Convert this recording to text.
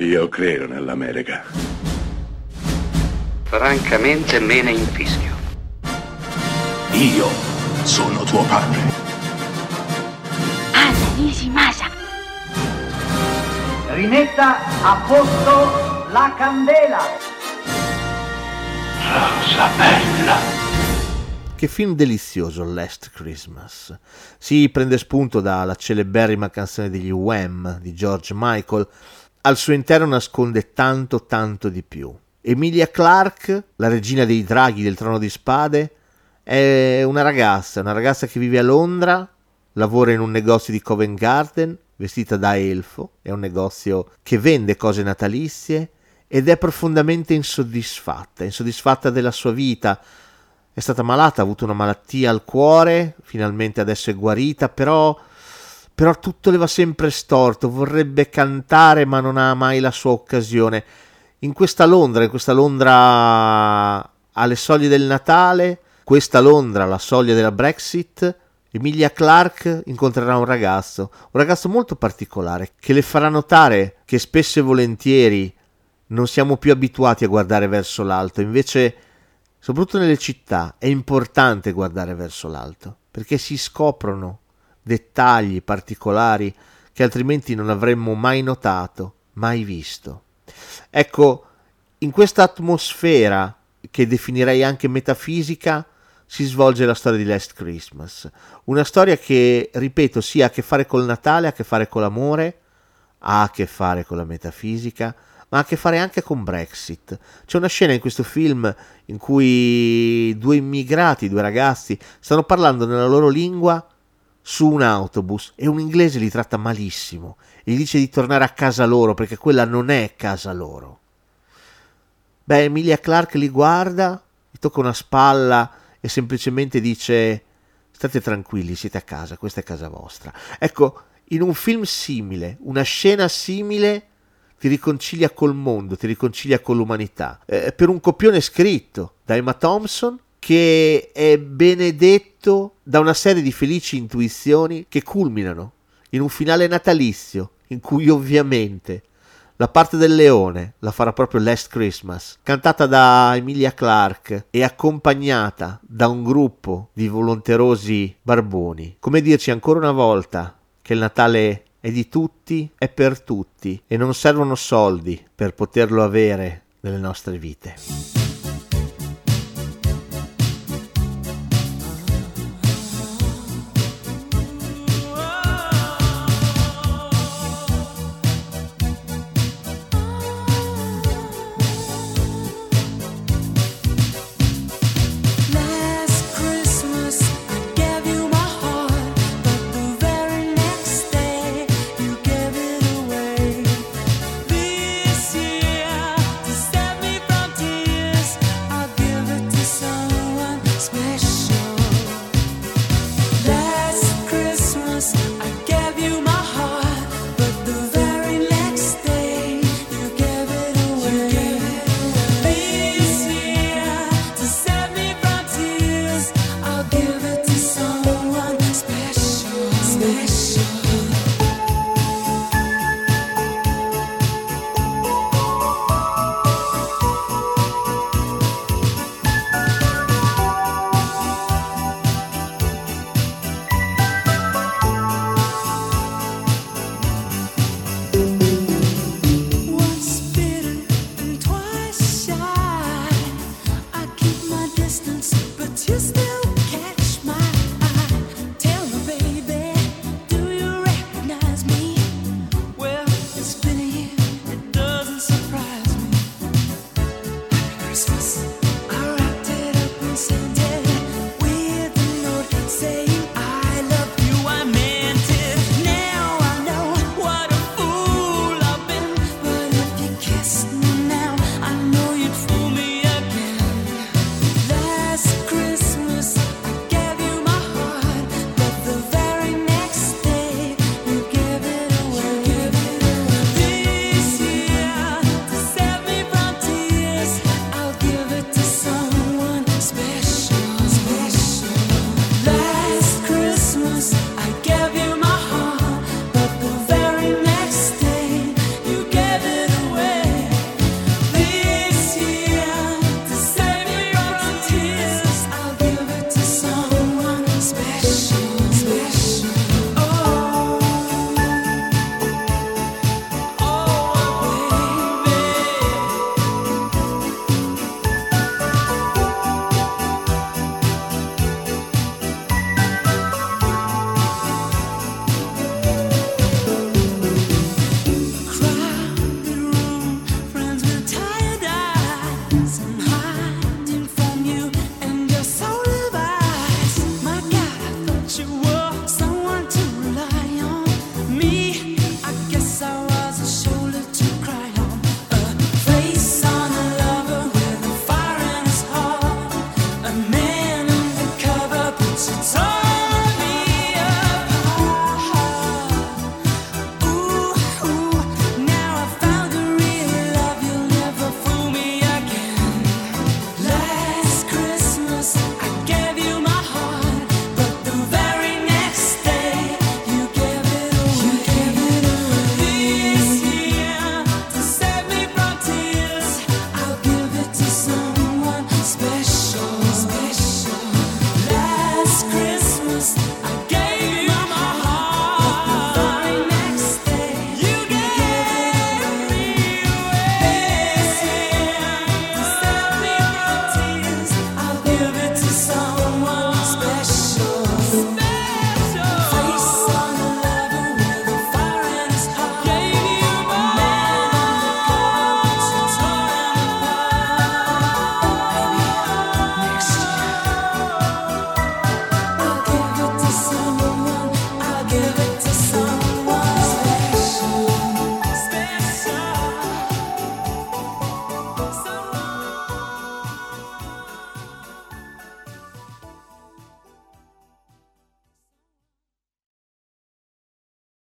Io credo nell'America. Francamente me ne infischio. Io sono tuo padre. Anna Nishimasa. Rimetta a posto la candela. Rosa bella. Che film delizioso Last Christmas. Si prende spunto dalla celeberrima canzone degli Wham di George Michael, al suo interno nasconde tanto tanto di più. Emilia Clarke, la regina dei draghi del trono di spade, è una ragazza, una ragazza che vive a Londra, lavora in un negozio di Covent Garden, vestita da elfo, è un negozio che vende cose natalizie ed è profondamente insoddisfatta, insoddisfatta della sua vita, è stata malata, ha avuto una malattia al cuore, finalmente adesso è guarita, però, però tutto le va sempre storto, vorrebbe cantare ma non ha mai la sua occasione. In questa Londra, in questa Londra alle soglie del Natale, questa Londra alla soglia della Brexit, Emilia Clark incontrerà un ragazzo, un ragazzo molto particolare, che le farà notare che spesso e volentieri non siamo più abituati a guardare verso l'alto, invece soprattutto nelle città, è importante guardare verso l'alto, perché si scoprono dettagli particolari che altrimenti non avremmo mai notato, mai visto. Ecco, in questa atmosfera, che definirei anche metafisica, si svolge la storia di Last Christmas. Una storia che, ripeto, sì ha a che fare col Natale, ha a che fare con l'amore, ha a che fare con la metafisica, ma ha a che fare anche con Brexit. C'è una scena in questo film in cui due immigrati, due ragazzi, stanno parlando nella loro lingua su un autobus e un inglese li tratta malissimo e gli dice di tornare a casa loro perché quella non è casa loro. Beh, Emilia Clark li guarda, gli tocca una spalla e semplicemente dice state tranquilli, siete a casa, questa è casa vostra. Ecco, in un film simile, una scena simile, ti riconcilia col mondo, ti riconcilia con l'umanità. Eh, per un copione scritto da Emma Thompson che è benedetto da una serie di felici intuizioni che culminano in un finale natalizio in cui ovviamente la parte del leone la farà proprio Last Christmas, cantata da Emilia Clarke e accompagnata da un gruppo di volonterosi barboni. Come dirci ancora una volta che il Natale è di tutti, è per tutti e non servono soldi per poterlo avere nelle nostre vite.